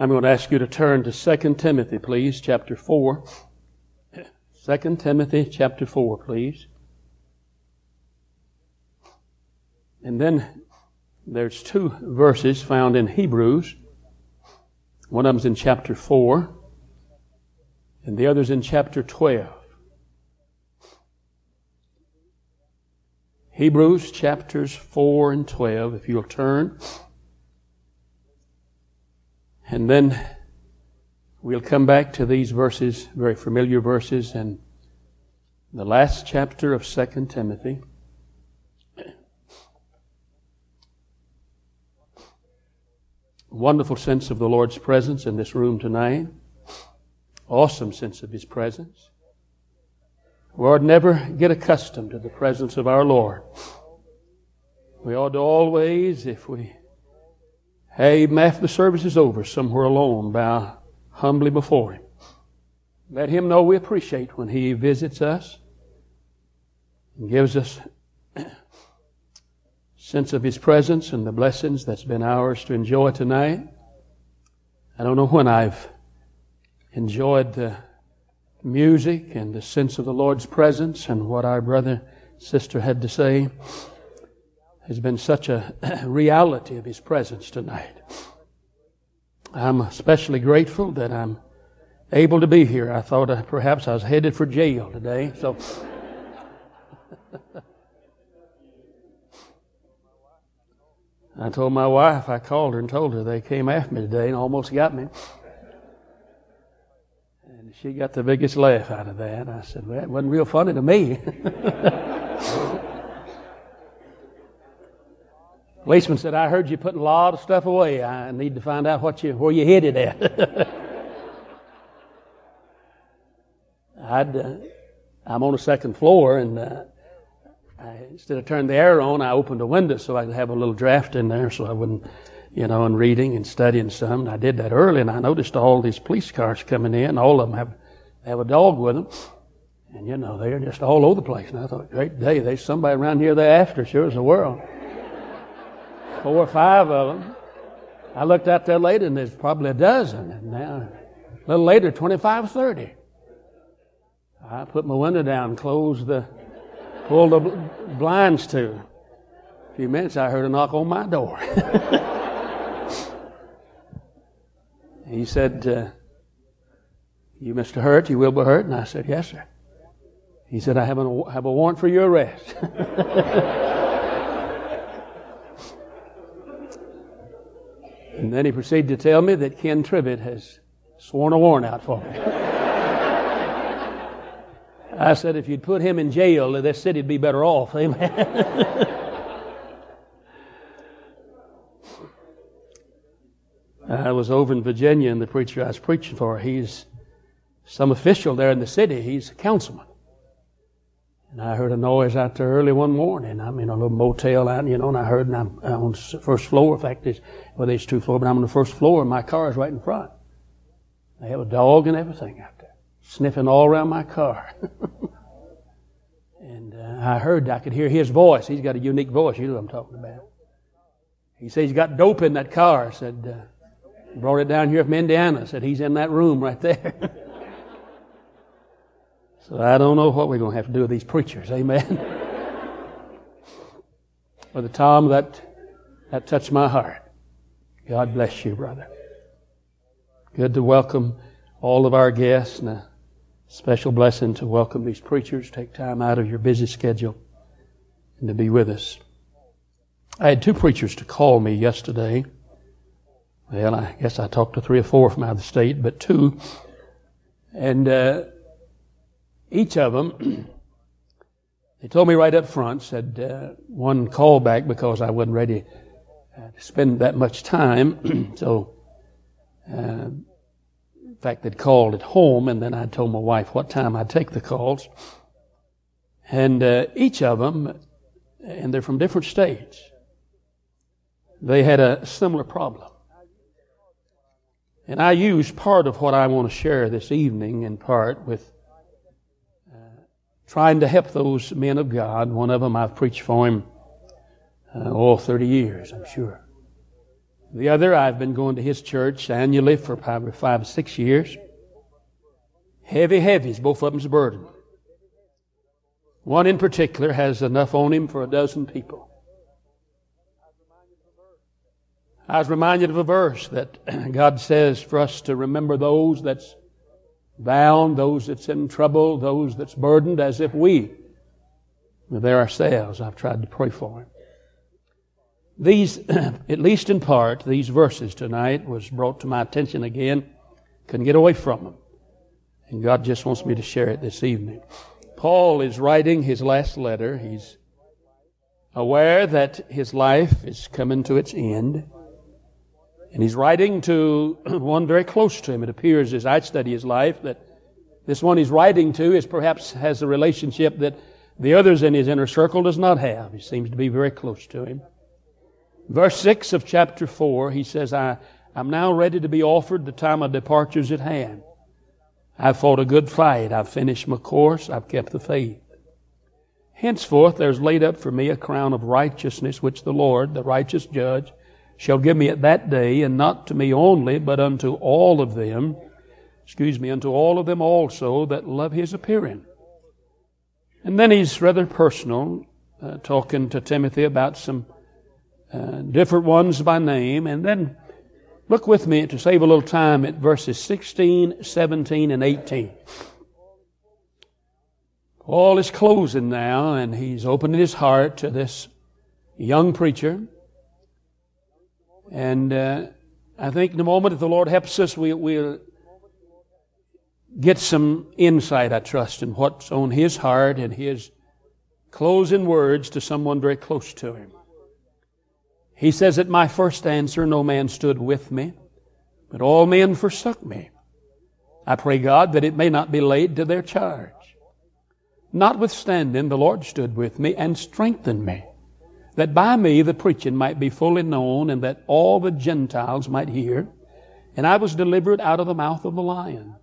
I'm going to ask you to turn to 2 Timothy, please, chapter 4. 2 Timothy, chapter 4, please. And then there's two verses found in Hebrews. One of them's in chapter 4, and the other's in chapter 12. Hebrews chapters 4 and 12, if you'll turn. And then we'll come back to these verses, very familiar verses, and the last chapter of 2 Timothy. Wonderful sense of the Lord's presence in this room tonight. Awesome sense of His presence. Lord, never get accustomed to the presence of our Lord. We ought to always, if we Hey, after the service is over, somewhere alone, bow humbly before Him. Let Him know we appreciate when He visits us and gives us sense of His presence and the blessings that's been ours to enjoy tonight. I don't know when I've enjoyed the music and the sense of the Lord's presence and what our brother, sister had to say has been such a reality of His presence tonight. I'm especially grateful that I'm able to be here. I thought uh, perhaps I was headed for jail today, so. I told my wife, I called her and told her they came after me today and almost got me. And she got the biggest laugh out of that. I said, well, that wasn't real funny to me. Policeman said, I heard you putting a lot of stuff away. I need to find out what you, where you hid it at. I'd, uh, I'm on the second floor, and uh, I, instead of turning the air on, I opened a window so I could have a little draft in there so I wouldn't, you know, and reading and studying some. And I did that early, and I noticed all these police cars coming in. All of them have, have a dog with them. And, you know, they're just all over the place. And I thought, great day, there's somebody around here they're after, sure as the world four or five of them. I looked out there later and there's probably a dozen. And now, a little later, 25 30. I put my window down, closed the, pulled the blinds to. A few minutes, I heard a knock on my door. he said, uh, You, Mr. Hurt, you will be hurt? And I said, Yes, sir. He said, I have a, have a warrant for your arrest. And then he proceeded to tell me that Ken Tribbett has sworn a warrant out for me. I said, if you'd put him in jail, this city'd be better off. Amen. I was over in Virginia, and the preacher I was preaching for, he's some official there in the city. He's a councilman. And I heard a noise out there early one morning. I'm in a little motel out, you know, and I heard, and I'm on the first floor. In fact, there's, well, there's two floors, but I'm on the first floor, and my car is right in front. They have a dog and everything out there, sniffing all around my car. and uh, I heard, I could hear his voice. He's got a unique voice. You know what I'm talking about. He said he's got dope in that car. I said, uh, brought it down here from Indiana. I said he's in that room right there. So I don't know what we're going to have to do with these preachers. Amen. Brother Tom, that, that touched my heart. God bless you, brother. Good to welcome all of our guests and a special blessing to welcome these preachers. Take time out of your busy schedule and to be with us. I had two preachers to call me yesterday. Well, I guess I talked to three or four from out of the state, but two. And uh, each of them, they told me right up front, said uh, one call back because I wasn't ready uh, to spend that much time. so, uh, in fact, they'd called at home, and then I told my wife what time I'd take the calls. And uh, each of them, and they're from different states, they had a similar problem. And I use part of what I want to share this evening in part with trying to help those men of God. One of them I've preached for him, uh, oh, 30 years, I'm sure. The other, I've been going to his church annually for probably five, six years. Heavy heavies, both of them's a burden. One in particular has enough on him for a dozen people. I was reminded of a verse that God says for us to remember those that's bound, those that's in trouble, those that's burdened, as if we were there ourselves. I've tried to pray for him. These, at least in part, these verses tonight was brought to my attention again. Couldn't get away from them. And God just wants me to share it this evening. Paul is writing his last letter. He's aware that his life is coming to its end. And he's writing to one very close to him. It appears as I study his life that this one he's writing to is perhaps has a relationship that the others in his inner circle does not have. He seems to be very close to him. Verse 6 of chapter 4, he says, I, I'm now ready to be offered. The time of departure is at hand. I've fought a good fight. I've finished my course. I've kept the faith. Henceforth, there's laid up for me a crown of righteousness, which the Lord, the righteous judge, shall give me at that day, and not to me only, but unto all of them, excuse me, unto all of them also that love his appearing. And then he's rather personal, uh, talking to Timothy about some uh, different ones by name. And then look with me to save a little time at verses 16, 17, and 18. Paul is closing now, and he's opening his heart to this young preacher. And uh, I think in the moment, if the Lord helps us, we, we'll get some insight, I trust, in what's on his heart and his closing words to someone very close to him. He says, At my first answer, no man stood with me, but all men forsook me. I pray God that it may not be laid to their charge. Notwithstanding, the Lord stood with me and strengthened me, that by me the preaching might be fully known, and that all the Gentiles might hear. And I was delivered out of the mouth of the lion.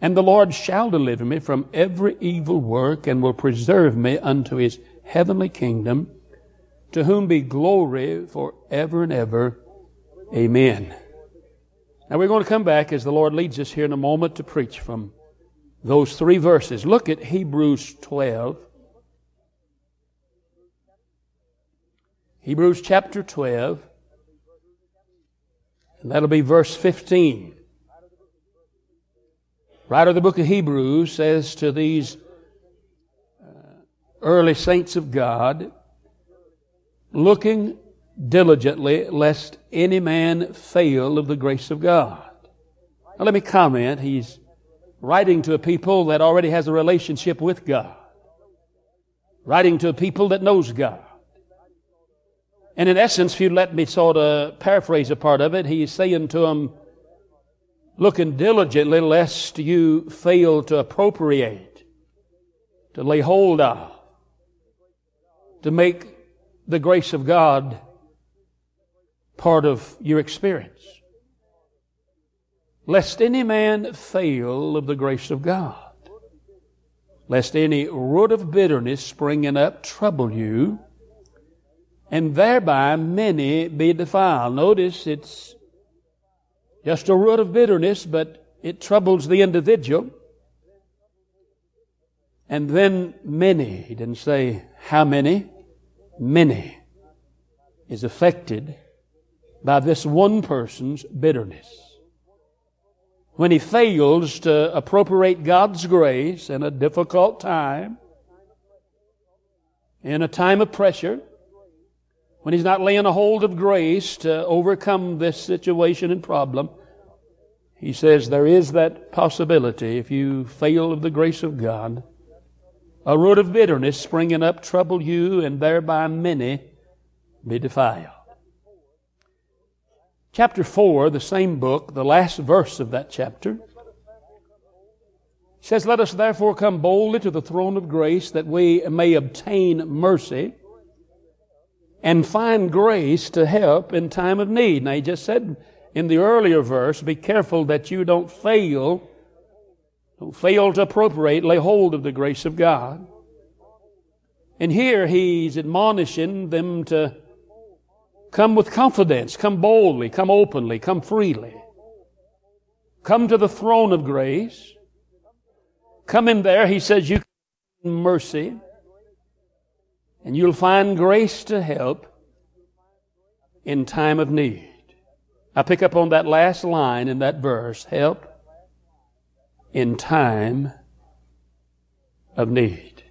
And the Lord shall deliver me from every evil work, and will preserve me unto his heavenly kingdom to whom be glory forever and ever. Amen. Now we're going to come back as the Lord leads us here in a moment to preach from those three verses. Look at Hebrews 12. Hebrews chapter 12. And that'll be verse 15. Writer of the book of Hebrews says to these uh, early saints of God, looking diligently lest any man fail of the grace of God. Now let me comment. He's writing to a people that already has a relationship with God. Writing to a people that knows God. And in essence, if you let me sort of paraphrase a part of it, he's saying to them, looking diligently lest you fail to appropriate, to lay hold of, to make the grace of God part of your experience. Lest any man fail of the grace of God. Lest any root of bitterness springing up trouble you, and thereby many be defiled. Notice it's just a root of bitterness, but it troubles the individual. And then many, he didn't say how many, many is affected by this one person's bitterness. When he fails to appropriate God's grace in a difficult time, in a time of pressure, when he's not laying a hold of grace to overcome this situation and problem, he says there is that possibility if you fail of the grace of God a root of bitterness springing up trouble you, and thereby many be defiled. Chapter 4, the same book, the last verse of that chapter, says, Let us therefore come boldly to the throne of grace that we may obtain mercy and find grace to help in time of need. Now, he just said in the earlier verse, Be careful that you don't fail don't fail to appropriate, lay hold of the grace of God. And here he's admonishing them to Come with confidence. Come boldly. Come openly. Come freely. Come to the throne of grace. Come in there. He says you can mercy and you'll find grace to help in time of need. I pick up on that last line in that verse help in time of need.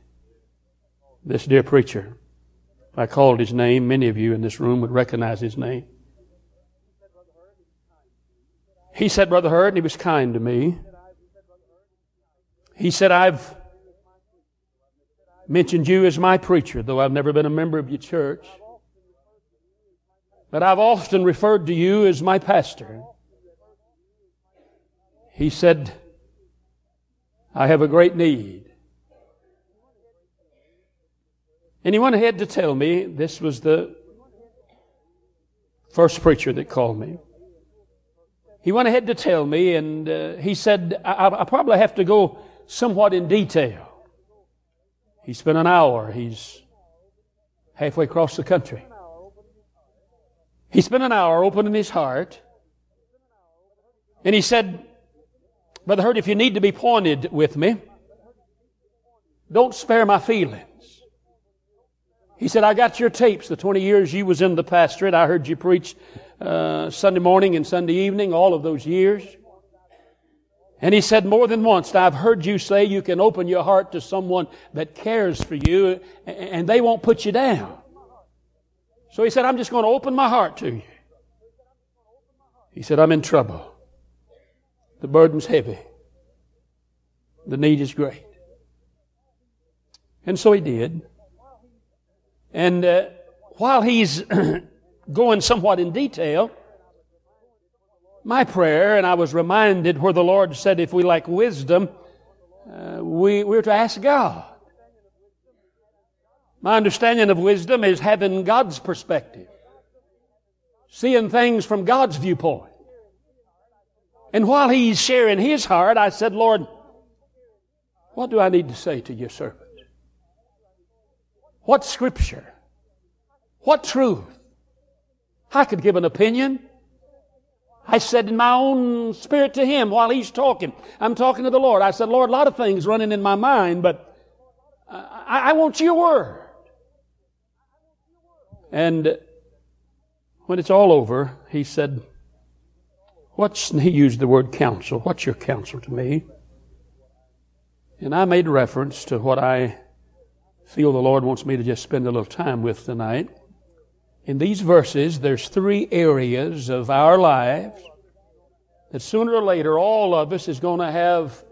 This dear preacher, if I called his name, many of you in this room would recognize his name. He said, Brother Hurt, and he was kind to me. He said, I've mentioned you as my preacher, though I've never been a member of your church. But I've often referred to you as my pastor. He said, I have a great need. And he went ahead to tell me this was the first preacher that called me. He went ahead to tell me, and uh, he said, I, I probably have to go somewhat in detail. He spent an hour. He's halfway across the country. He spent an hour opening his heart. And he said, Brother Hurt, if you need to be pointed with me, don't spare my feelings. He said, I got your tapes, the 20 years you was in the pastorate. I heard you preach uh, Sunday morning and Sunday evening, all of those years. And he said more than once, I've heard you say you can open your heart to someone that cares for you and they won't put you down. So he said, I'm just going to open my heart to you. He said, I'm in trouble. The burden's heavy. The need is great. And so he did. And uh, while he's going somewhat in detail, my prayer, and I was reminded where the Lord said if we lack wisdom, uh, we, we're to ask God. My understanding of wisdom is having God's perspective, seeing things from God's viewpoint. And while he's sharing his heart, I said, Lord, what do I need to say to your servant? What scripture? What truth? I could give an opinion. I said in my own spirit to him while he's talking, I'm talking to the Lord. I said, Lord, a lot of things running in my mind, but uh, I, I want your word. And when it's all over, he said, What's, he used the word counsel. What's your counsel to me? And I made reference to what I feel the Lord wants me to just spend a little time with tonight. In these verses, there's three areas of our lives that sooner or later all of us is going to have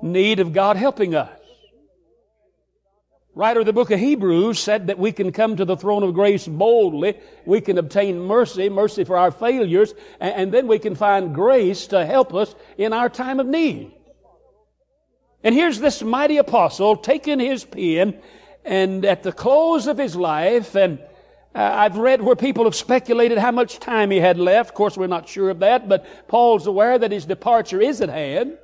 need of God helping us. Writer of the book of Hebrews said that we can come to the throne of grace boldly. We can obtain mercy, mercy for our failures, and, then we can find grace to help us in our time of need. And here's this mighty apostle taking his pen and at the close of his life and uh, I've read where people have speculated how much time he had left. Of course, we're not sure of that, but Paul's aware that his departure is at hand.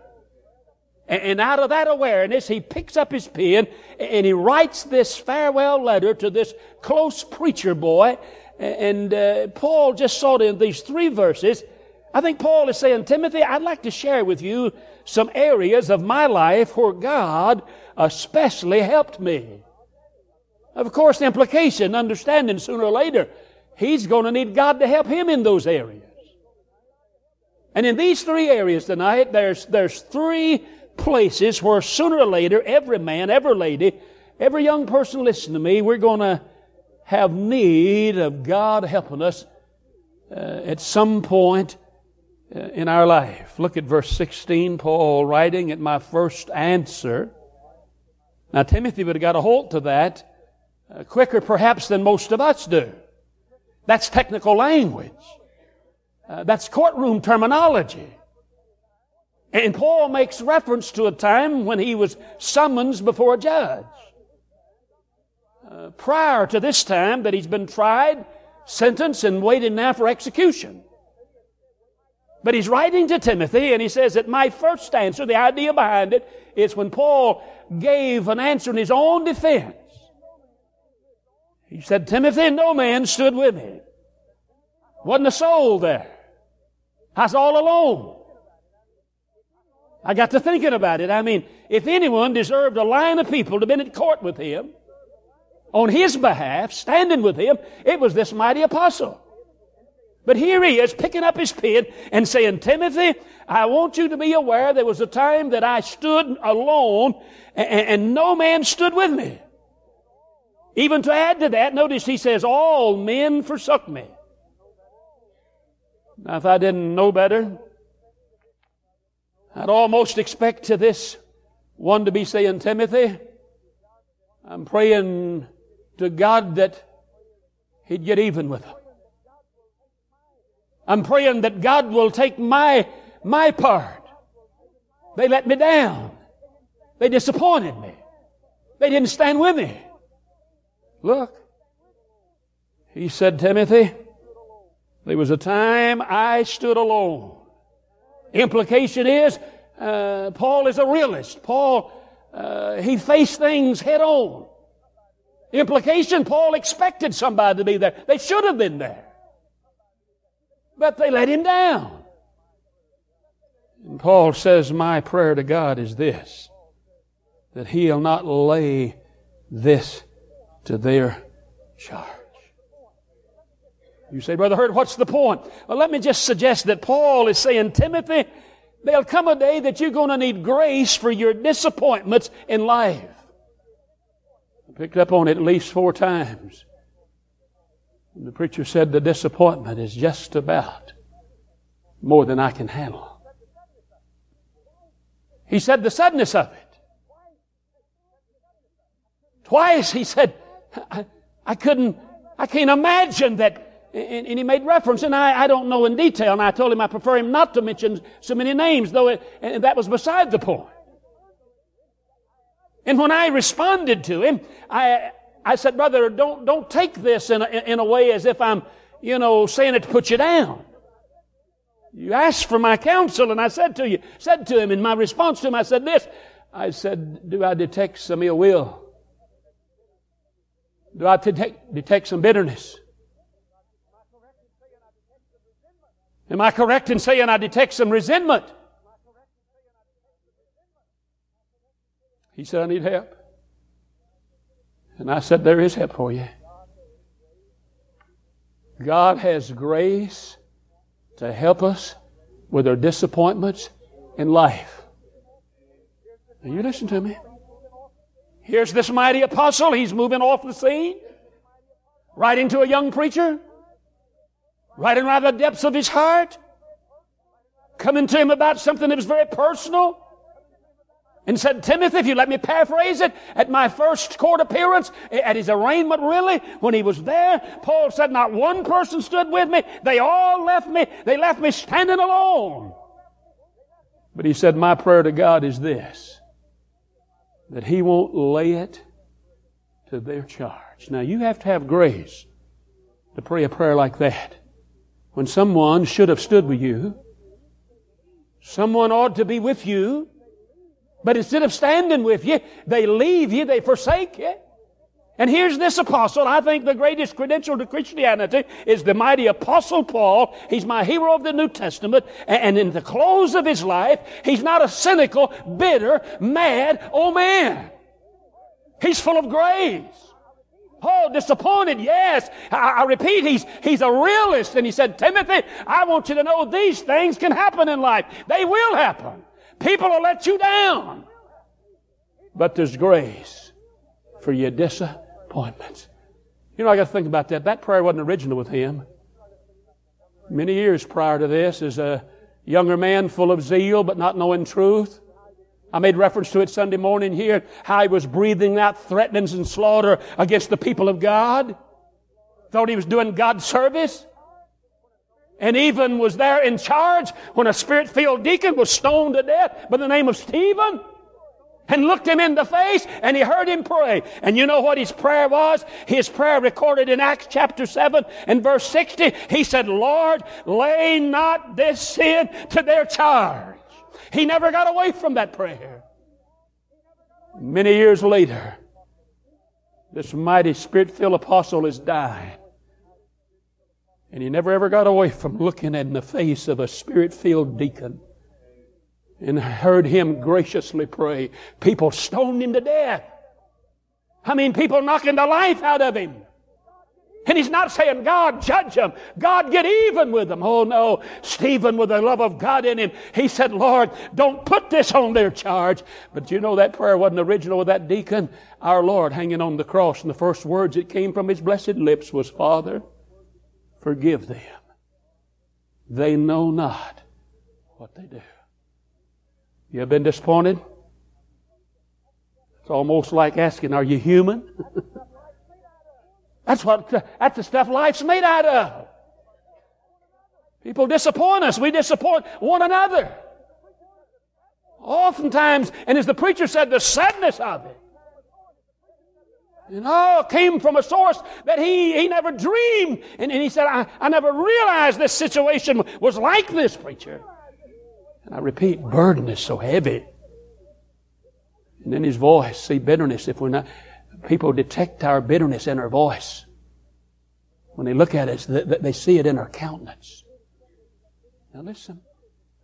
And out of that awareness, he picks up his pen and he writes this farewell letter to this close preacher boy. And uh, Paul just saw in these three verses, I think Paul is saying, Timothy, I'd like to share with you some areas of my life where God especially helped me. Of course, the implication, understanding sooner or later, he's going to need God to help him in those areas. And in these three areas tonight, there's, there's three places where sooner or later, every man, every lady, every young person listen to me, we're going to have need of God helping us uh, at some point uh, in our life. Look at verse 16, Paul writing at my first answer. Now, Timothy would have got a hold to that uh, quicker perhaps than most of us do. That's technical language. Uh, that's courtroom terminology. And Paul makes reference to a time when he was summoned before a judge. Uh, prior to this time that he's been tried, sentenced, and waiting now for execution. But he's writing to Timothy and he says that my first answer, the idea behind it, is when Paul gave an answer in his own defense. He said, Timothy, no man stood with me. Wasn't a soul there. I was all alone. I got to thinking about it. I mean, if anyone deserved a line of people to been at court with him, on his behalf, standing with him, it was this mighty apostle. But here he is picking up his pen and saying, Timothy, I want you to be aware there was a time that I stood alone and, and no man stood with me. Even to add to that, notice he says, all men forsook me. Now, if I didn't know better, I'd almost expect to this one to be saying, Timothy, I'm praying to God that He'd get even with them. I'm praying that God will take my, my part. They let me down. They disappointed me. They didn't stand with me. Look, he said, Timothy, there was a time I stood alone. Implication is, uh, Paul is a realist. Paul, uh, he faced things head on. Implication, Paul expected somebody to be there. They should have been there. But they let him down. And Paul says, My prayer to God is this that he'll not lay this to their charge. You say, Brother Hurt, what's the point? Well, let me just suggest that Paul is saying, Timothy, there'll come a day that you're going to need grace for your disappointments in life. I picked up on it at least four times. And the preacher said the disappointment is just about more than I can handle. He said the sadness of it. Twice he said, I, I couldn't, I can't imagine that. And, and he made reference, and I, I, don't know in detail, and I told him I prefer him not to mention so many names, though it, and that was beside the point. And when I responded to him, I, I said, brother, don't, don't take this in a, in a way as if I'm, you know, saying it to put you down. You asked for my counsel, and I said to you, said to him in my response to him, I said this. I said, do I detect some ill will? Do I detect, detect some bitterness? Am I correct in saying I detect some resentment? He said, I need help. And I said, There is help for you. God has grace to help us with our disappointments in life. Now you listen to me. Here's this mighty apostle. He's moving off the scene, writing to a young preacher, right of the depths of his heart, coming to him about something that was very personal. And said, Timothy, if you let me paraphrase it, at my first court appearance, at his arraignment really, when he was there, Paul said, not one person stood with me. They all left me. They left me standing alone. But he said, my prayer to God is this that He won't lay it to their charge. Now, you have to have grace to pray a prayer like that. When someone should have stood with you, someone ought to be with you, but instead of standing with you, they leave you, they forsake you. And here's this apostle. I think the greatest credential to Christianity is the mighty apostle Paul. He's my hero of the New Testament. And in the close of his life, he's not a cynical, bitter, mad old man. He's full of grace. Oh, disappointed, yes. I, I, repeat, he's, he's a realist. And he said, Timothy, I want you to know these things can happen in life. They will happen. People will let you down. But there's grace for your disappointments. You know, I got to think about that. That prayer wasn't original with him. Many years prior to this, as a younger man full of zeal but not knowing truth, I made reference to it Sunday morning here, how he was breathing out threatenings and slaughter against the people of God. Thought he was doing God's service. And even was there in charge when a spirit-filled deacon was stoned to death by the name of Stephen and looked him in the face and he heard him pray. And you know what his prayer was? His prayer recorded in Acts chapter 7 and verse 60. He said, Lord, lay not this sin to their charge. He never got away from that prayer. Many years later, this mighty spirit filled apostle is dying. And he never ever got away from looking in the face of a spirit filled deacon and heard him graciously pray. People stoned him to death. I mean, people knocking the life out of him. And he's not saying, God, judge them. God, get even with them. Oh, no. Stephen, with the love of God in him, he said, Lord, don't put this on their charge. But you know that prayer wasn't original with that deacon. Our Lord hanging on the cross, and the first words that came from his blessed lips was, Father, forgive them. They know not what they do. You have been disappointed? It's almost like asking, Are you human? That's what, that's the stuff life's made out of. People disappoint us. We disappoint one another. Oftentimes, and as the preacher said, the sadness of it. You know, came from a source that he, he never dreamed. And, and he said, I, I never realized this situation was like this, preacher. And I repeat, burden is so heavy. And then his voice, see bitterness, if we're not, people detect our bitterness in our voice. When they look at us, they see it in our countenance. Now listen,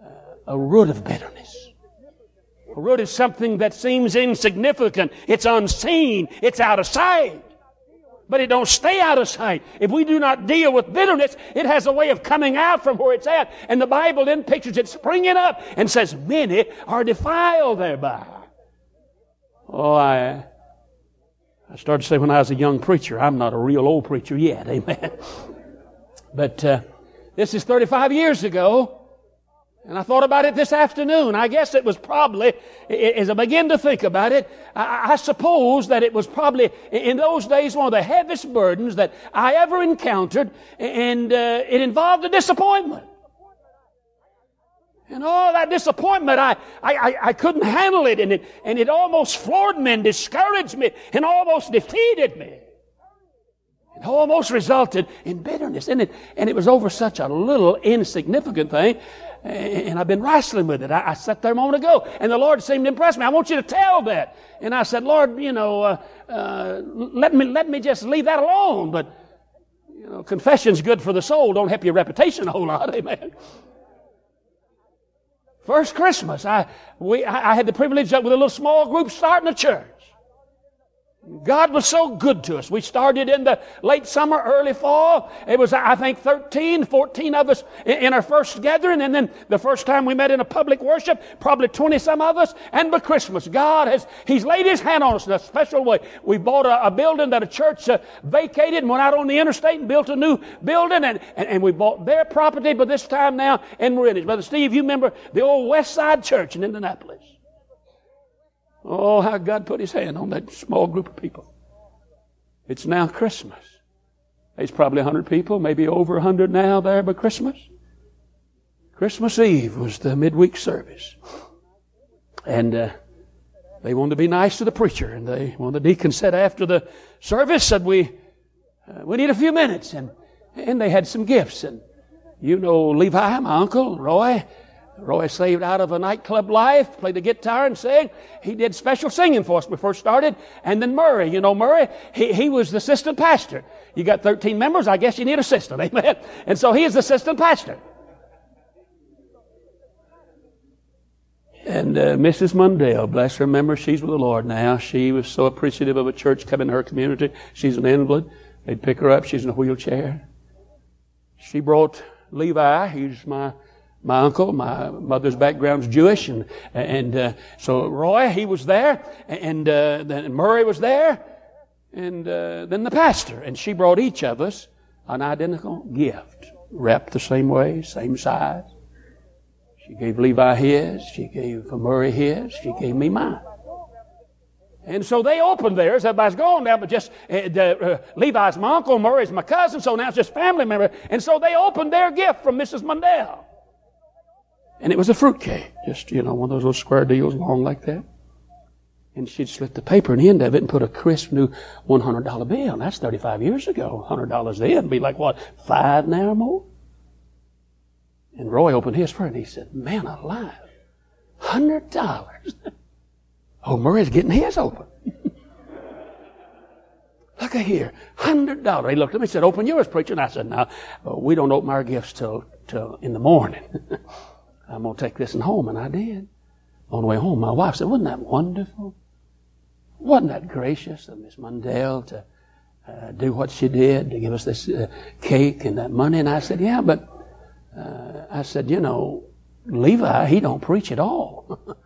uh, a root of bitterness. A root is something that seems insignificant. It's unseen. It's out of sight. But it don't stay out of sight. If we do not deal with bitterness, it has a way of coming out from where it's at. And the Bible then pictures it springing up and says, many are defiled thereby. Oh, I, I started to say when I was a young preacher, I'm not a real old preacher yet, amen. But uh, this is 35 years ago. And I thought about it this afternoon. I guess it was probably, as I begin to think about it, I, suppose that it was probably in those days one of the heaviest burdens that I ever encountered, and uh, it involved a disappointment. And all that disappointment, I, I, I couldn't handle it and, it, and it almost floored me and discouraged me and almost defeated me. It almost resulted in bitterness. And it, and it was over such a little insignificant thing. And I've been wrestling with it. I, I sat there a moment ago, and the Lord seemed to impress me. I want you to tell that. And I said, Lord, you know, uh, uh, let me let me just leave that alone. But you know, confession's good for the soul. Don't help your reputation a whole lot. Amen. First Christmas, I, we, I had the privilege of with a little small group starting a church. God was so good to us. We started in the late summer, early fall. It was, I think, 13, 14 of us in our first gathering. And then the first time we met in a public worship, probably 20 some of us. And by Christmas, God has, He's laid His hand on us in a special way. We bought a, a building that a church uh, vacated and went out on the interstate and built a new building. And, and, and we bought their property, but this time now, and we're in it. Brother Steve, you remember the old West Side Church in Indianapolis. Oh, how God put His hand on that small group of people. It's now Christmas. There's probably 100 people, maybe over 100 now there by Christmas. Christmas Eve was the midweek service. And uh, they wanted to be nice to the preacher. And they, one of the deacons said after the service, said, we, uh, we need a few minutes. And, and they had some gifts. And you know Levi, my uncle, Roy, Roy saved out of a nightclub life, played the guitar and sang. He did special singing for us when we first started. And then Murray, you know Murray, he, he was the assistant pastor. You got 13 members, I guess you need assistant, amen. And so he is the assistant pastor. And uh, Mrs. Mundell, bless her memory, she's with the Lord now. She was so appreciative of a church coming to her community. She's an invalid. They'd pick her up. She's in a wheelchair. She brought Levi, he's my my uncle, my mother's background's Jewish, and and uh, so Roy he was there, and uh, then Murray was there, and uh, then the pastor, and she brought each of us an identical gift, wrapped the same way, same size. She gave Levi his, she gave Murray his, she gave me mine. And so they opened theirs. Everybody's gone now, but just uh, the, uh, Levi's my uncle, Murray's my cousin, so now it's just family member. And so they opened their gift from Mrs. Mundell. And it was a fruit cake, just, you know, one of those little square deals long like that. And she'd slit the paper in the end of it and put a crisp new $100 bill. That's 35 years ago. $100 then would be like what, five now or more? And Roy opened his first and he said, man alive, $100. oh, Murray's getting his open. Look like here. Hundred dollars. He looked at me and said, Open yours, preacher. And I said, No, we don't open our gifts till, till in the morning. I'm going to take this and home. And I did. On the way home, my wife said, Wasn't that wonderful? Wasn't that gracious of Miss Mundell to uh, do what she did, to give us this uh, cake and that money? And I said, Yeah, but uh, I said, You know, Levi, he don't preach at all.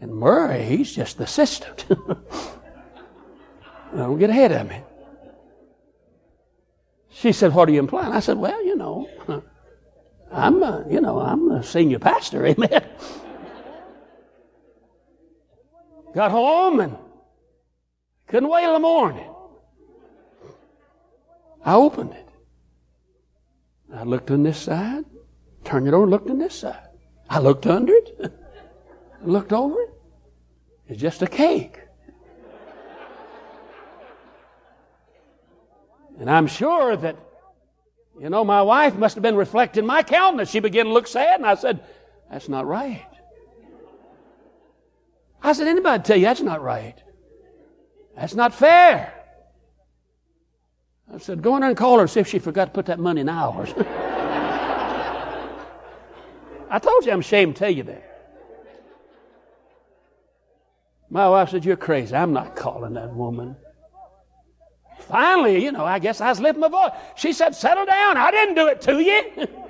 and Murray, he's just the assistant. don't get ahead of me. She said, What are you implying? I said, Well, you know, I'm, a, you know, I'm a senior pastor, amen. Got home and couldn't wait till the morning. I opened it. I looked on this side, turned it over, looked on this side. I looked under it, looked over it. It's just a cake. And I'm sure that, you know, my wife must have been reflecting my countenance. She began to look sad, and I said, That's not right. I said, Anybody tell you that's not right? That's not fair. I said, Go in there and call her and see if she forgot to put that money in ours. I told you I'm ashamed to tell you that. My wife said, You're crazy. I'm not calling that woman. Finally, you know, I guess I was lifting my voice. She said, Settle down. I didn't do it to you.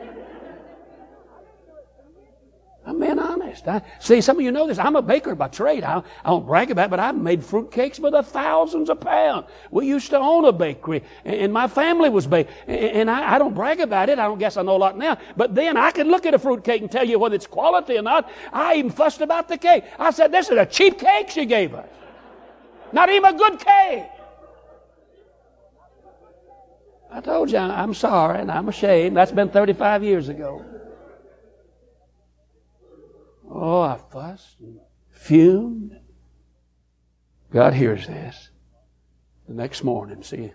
I'm being honest. I, see, some of you know this. I'm a baker by trade. I, I don't brag about it, but I've made fruit cakes by the thousands of pounds. We used to own a bakery, and, and my family was baked. And, and I, I, don't brag about it. I don't guess I know a lot now. But then I could look at a fruit cake and tell you whether it's quality or not. I even fussed about the cake. I said, This is a cheap cake she gave us. Not even a good cake. I told you, I'm sorry and I'm ashamed. That's been 35 years ago. Oh, I fussed and fumed. God hears this. The next morning, see,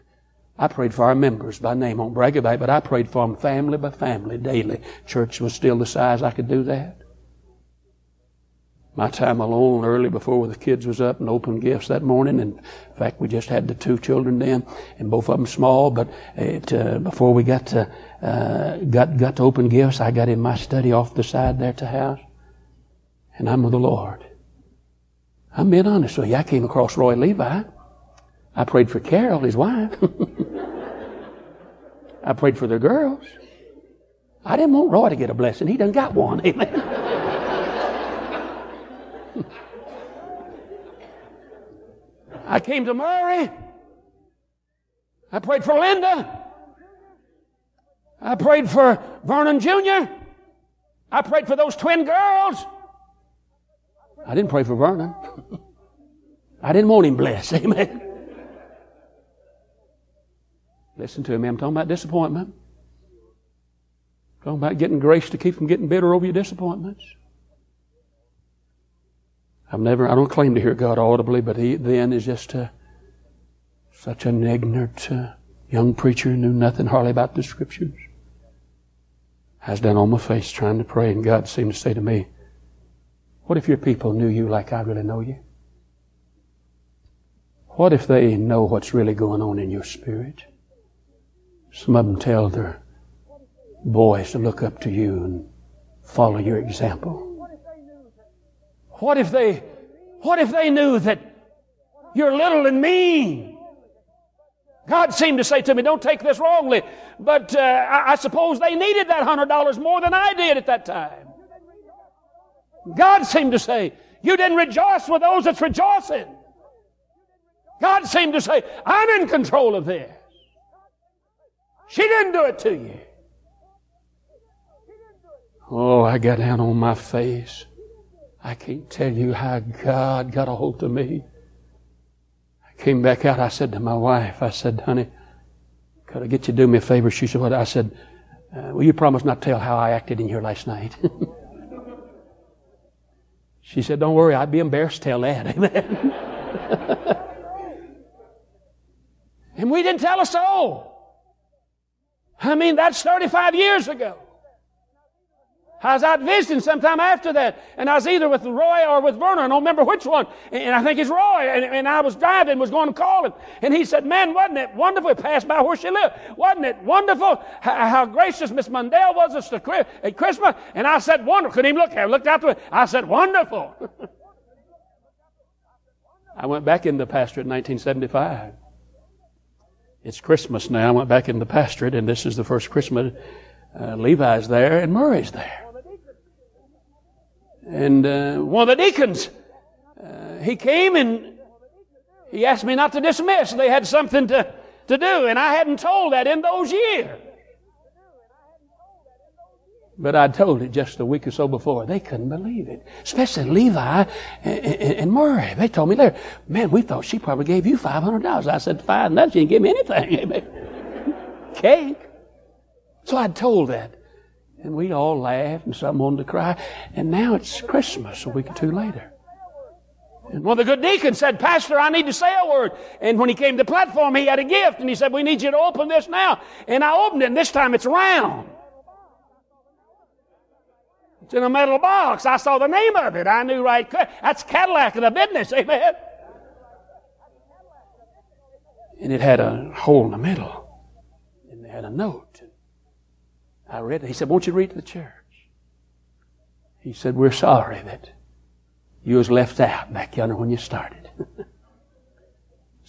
I prayed for our members by name. I won't brag about it, but I prayed for them family by family daily. Church was still the size I could do that my time alone early before the kids was up and opened gifts that morning. And in fact, we just had the two children then, and both of them small. But it, uh, before we got to uh, got got to open gifts, I got in my study off the side there to house, and I'm with the Lord. I'm being honest with you. I came across Roy Levi. I prayed for Carol, his wife. I prayed for the girls. I didn't want Roy to get a blessing. He done got one. Amen. I came to Murray. I prayed for Linda. I prayed for Vernon Jr. I prayed for those twin girls. I didn't pray for Vernon. I didn't want him blessed. Amen. Listen to me. I'm talking about disappointment. I'm talking about getting grace to keep from getting bitter over your disappointments. I've never, I don't claim to hear God audibly, but he then is just a, such an ignorant uh, young preacher who knew nothing hardly about the scriptures. I was down on my face trying to pray, and God seemed to say to me, What if your people knew you like I really know you? What if they know what's really going on in your spirit? Some of them tell their boys to look up to you and follow your example. What if they, what if they knew that you're little and mean? God seemed to say to me, don't take this wrongly, but uh, I, I suppose they needed that hundred dollars more than I did at that time. God seemed to say, you didn't rejoice with those that's rejoicing. God seemed to say, I'm in control of this. She didn't do it to you. Oh, I got down on my face. I can't tell you how God got a hold of me. I came back out. I said to my wife, I said, honey, could I get you to do me a favor? She said, what? I said, uh, will you promise not to tell how I acted in here last night? she said, don't worry. I'd be embarrassed to tell that. Amen. and we didn't tell a soul. I mean, that's 35 years ago. I was out visiting sometime after that, and I was either with Roy or with Werner. I don't remember which one. And I think it's Roy. And, and I was driving, was going to call him. And he said, Man, wasn't it wonderful? He passed by where she lived. Wasn't it wonderful how, how gracious Miss Mundell was us at Christmas? And I said, Wonderful. Couldn't even look at her. Looked out the way. I said, Wonderful. I went back into pastorate in 1975. It's Christmas now. I went back into the pastorate, and this is the first Christmas. Uh, Levi's there, and Murray's there. And uh, one of the deacons, uh, he came and he asked me not to dismiss. They had something to, to do, and I hadn't told that in those years. But I told it just a week or so before. They couldn't believe it. Especially Levi and, and, and Murray. They told me later, man, we thought she probably gave you $500. I said, five nuts, she didn't give me anything. Cake. So I told that. And we all laughed and some wanted to cry. And now it's Christmas a week or two later. And one of the good deacons said, Pastor, I need to say a word. And when he came to the platform, he had a gift. And he said, We need you to open this now. And I opened it, and this time it's round. It's in a metal box. I saw the name of it. I knew right. That's Cadillac of the business. Amen. And it had a hole in the middle. And it had a note. I read it. He said, Won't you read to the church? He said, We're sorry that you was left out back yonder when you started.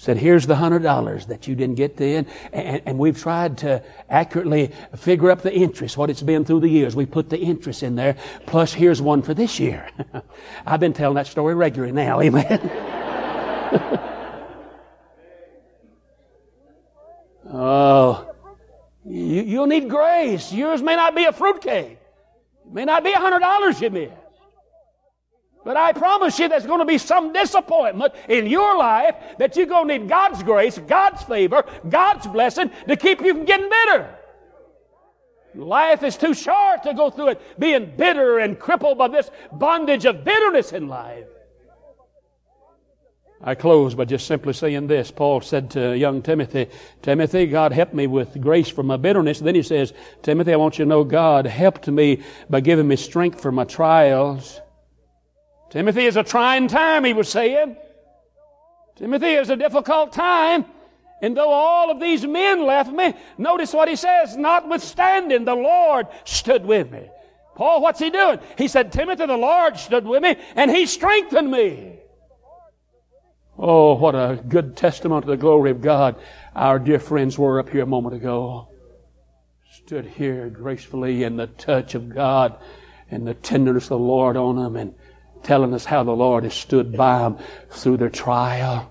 said, here's the hundred dollars that you didn't get then, and, and, we've tried to accurately figure up the interest, what it's been through the years. We put the interest in there, plus here's one for this year. I've been telling that story regularly now, amen. oh, you, you'll need grace. Yours may not be a fruitcake. It may not be a hundred dollars you missed. But I promise you there's going to be some disappointment in your life that you're going to need God's grace, God's favor, God's blessing to keep you from getting bitter. Life is too short to go through it being bitter and crippled by this bondage of bitterness in life. I close by just simply saying this. Paul said to young Timothy, Timothy, God helped me with grace for my bitterness. then he says, Timothy, I want you to know God helped me by giving me strength for my trials. Timothy is a trying time, he was saying. Timothy is a difficult time. And though all of these men left me, notice what he says, notwithstanding, the Lord stood with me. Paul, what's he doing? He said, Timothy, the Lord stood with me and he strengthened me. Oh, what a good testimony to the glory of God. Our dear friends were up here a moment ago. Stood here gracefully in the touch of God and the tenderness of the Lord on them and telling us how the Lord has stood by them through their trial,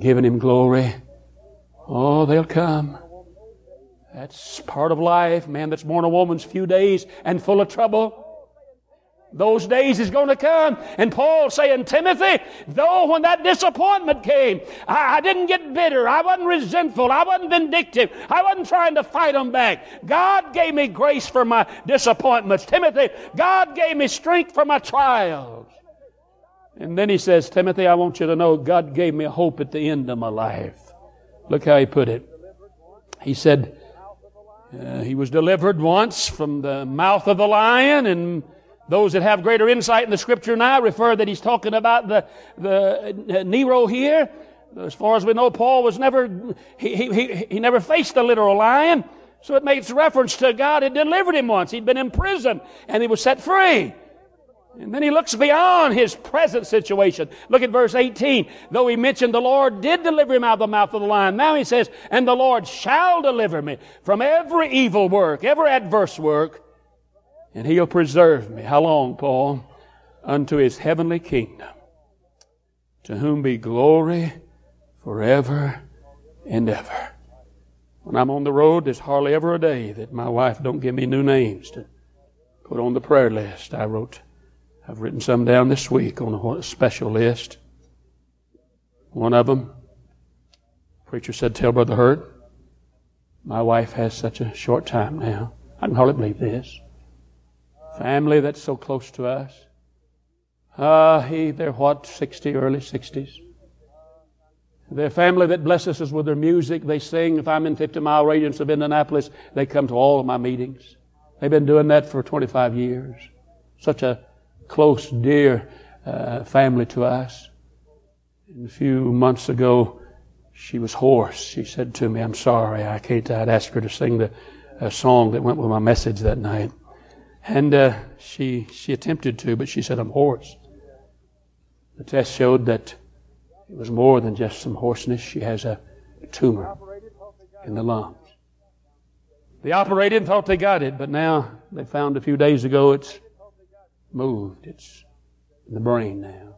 giving Him glory. Oh, they'll come. That's part of life. Man that's born a woman's few days and full of trouble. Those days is going to come. And Paul saying, Timothy, though when that disappointment came, I, I, didn't get bitter. I wasn't resentful. I wasn't vindictive. I wasn't trying to fight them back. God gave me grace for my disappointments. Timothy, God gave me strength for my trials. And then he says, Timothy, I want you to know God gave me hope at the end of my life. Look how he put it. He said, uh, he was delivered once from the mouth of the lion and those that have greater insight in the scripture now refer that he's talking about the, the uh, Nero here. As far as we know, Paul was never, he, he, he never faced a literal lion. So it makes reference to God had delivered him once. He'd been in prison and he was set free. And then he looks beyond his present situation. Look at verse 18. Though he mentioned the Lord did deliver him out of the mouth of the lion, now he says, and the Lord shall deliver me from every evil work, every adverse work, and he'll preserve me. How long, Paul? Unto his heavenly kingdom, to whom be glory forever and ever. When I'm on the road, there's hardly ever a day that my wife don't give me new names to put on the prayer list. I wrote, I've written some down this week on a special list. One of them, preacher said, tell Brother Hurt, my wife has such a short time now. I can hardly believe this family that's so close to us. Ah, uh, he, they're what, 60, early 60s. Their family that blesses us with their music, they sing. If I'm in 50 mile radius of Indianapolis, they come to all of my meetings. They've been doing that for 25 years. Such a close, dear uh, family to us. And a few months ago, she was hoarse. She said to me, I'm sorry, I can't. I'd asked her to sing the uh, song that went with my message that night. And uh, she, she attempted to, but she said, I'm hoarse. The test showed that it was more than just some hoarseness. She has a tumor in the lungs. They operated and thought they got it, but now they found a few days ago it's moved. It's in the brain now.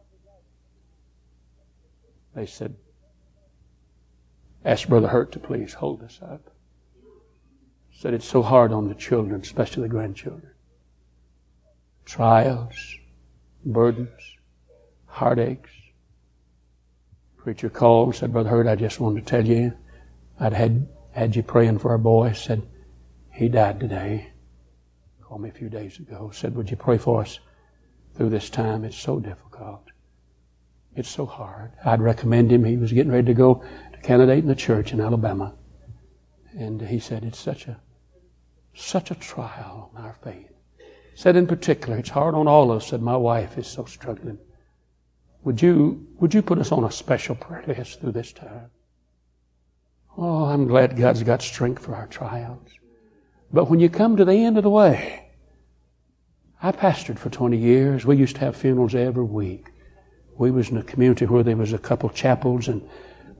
They said, ask Brother Hurt to please hold us up. Said it's so hard on the children, especially the grandchildren. Trials, burdens, heartaches. Preacher called said, Brother Hurt, I just wanted to tell you, I'd had, had you praying for our boy. Said, he died today. Called me a few days ago. Said, would you pray for us through this time? It's so difficult. It's so hard. I'd recommend him. He was getting ready to go to candidate in the church in Alabama. And he said, it's such a, such a trial on our faith. Said in particular, it's hard on all of us. Said, my wife is so struggling. Would you, would you put us on a special prayer list through this time? Oh, I'm glad God's got strength for our trials. But when you come to the end of the way, I pastored for 20 years. We used to have funerals every week. We was in a community where there was a couple chapels and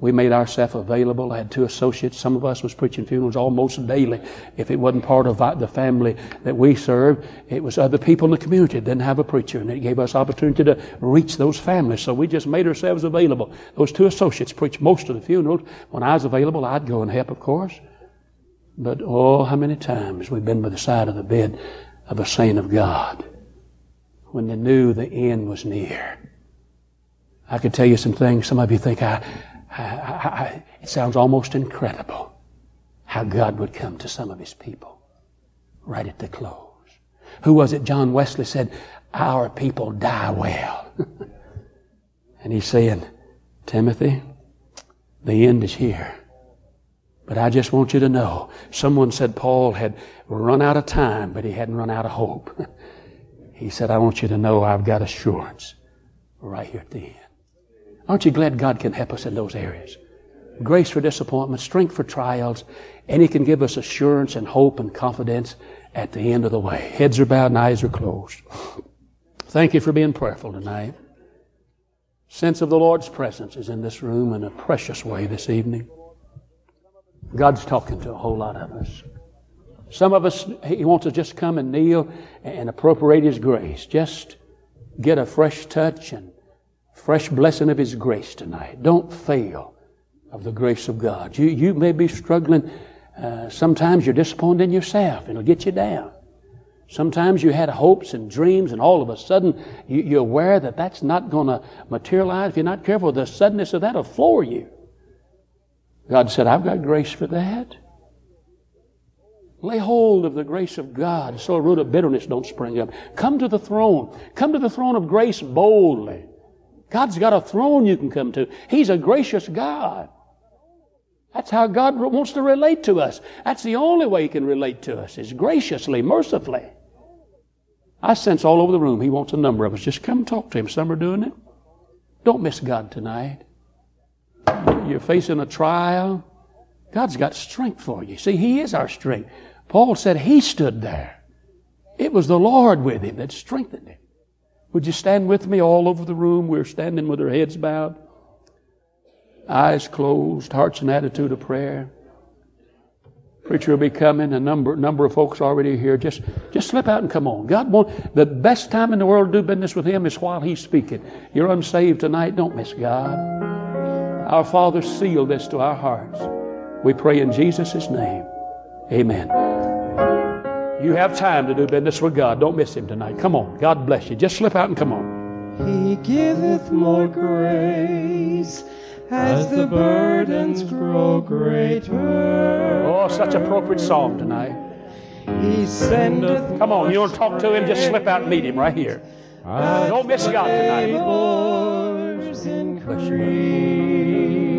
we made ourselves available. I had two associates. Some of us was preaching funerals almost daily. If it wasn't part of the family that we served, it was other people in the community that didn't have a preacher, and it gave us opportunity to reach those families. So we just made ourselves available. Those two associates preached most of the funerals. When I was available, I'd go and help, of course. But oh, how many times we've been by the side of the bed of a saint of God when they knew the end was near. I could tell you some things. Some of you think I, I, I, it sounds almost incredible how God would come to some of his people right at the close. Who was it? John Wesley said, Our people die well. and he's saying, Timothy, the end is here. But I just want you to know, someone said Paul had run out of time, but he hadn't run out of hope. he said, I want you to know I've got assurance right here at the end. Aren't you glad God can help us in those areas? Grace for disappointment, strength for trials, and He can give us assurance and hope and confidence at the end of the way. Heads are bowed and eyes are closed. Thank you for being prayerful tonight. Sense of the Lord's presence is in this room in a precious way this evening. God's talking to a whole lot of us. Some of us, He wants to just come and kneel and appropriate His grace. Just get a fresh touch and fresh blessing of His grace tonight. Don't fail of the grace of God. You, you may be struggling. Uh, sometimes you're disappointed in yourself. And it'll get you down. Sometimes you had hopes and dreams, and all of a sudden you, are aware that that's not going to materialize. If you're not careful, the suddenness of that will floor you. God said, I've got grace for that. Lay hold of the grace of God so a root of bitterness don't spring up. Come to the throne. Come to the throne of grace boldly. God's got a throne you can come to. He's a gracious God. That's how God wants to relate to us. That's the only way He can relate to us, is graciously, mercifully. I sense all over the room He wants a number of us. Just come talk to Him. Some are doing it. Don't miss God tonight. You're facing a trial. God's got strength for you. See, He is our strength. Paul said He stood there. It was the Lord with Him that strengthened Him. Would you stand with me all over the room? We're standing with our heads bowed, eyes closed, hearts in attitude of prayer. Preacher will be coming. A number, number of folks already here. Just, just slip out and come on. God want the best time in the world to do business with Him is while He's speaking. You're unsaved tonight. Don't miss God. Our Father, seal this to our hearts. We pray in Jesus' name. Amen. You have time to do business with God. Don't miss Him tonight. Come on. God bless you. Just slip out and come on. He giveth more grace as the burdens grow greater. Oh, such appropriate song tonight. He sendeth. Come on, you want to talk to him? Just slip out and meet him right here. Don't miss God tonight. Bless you.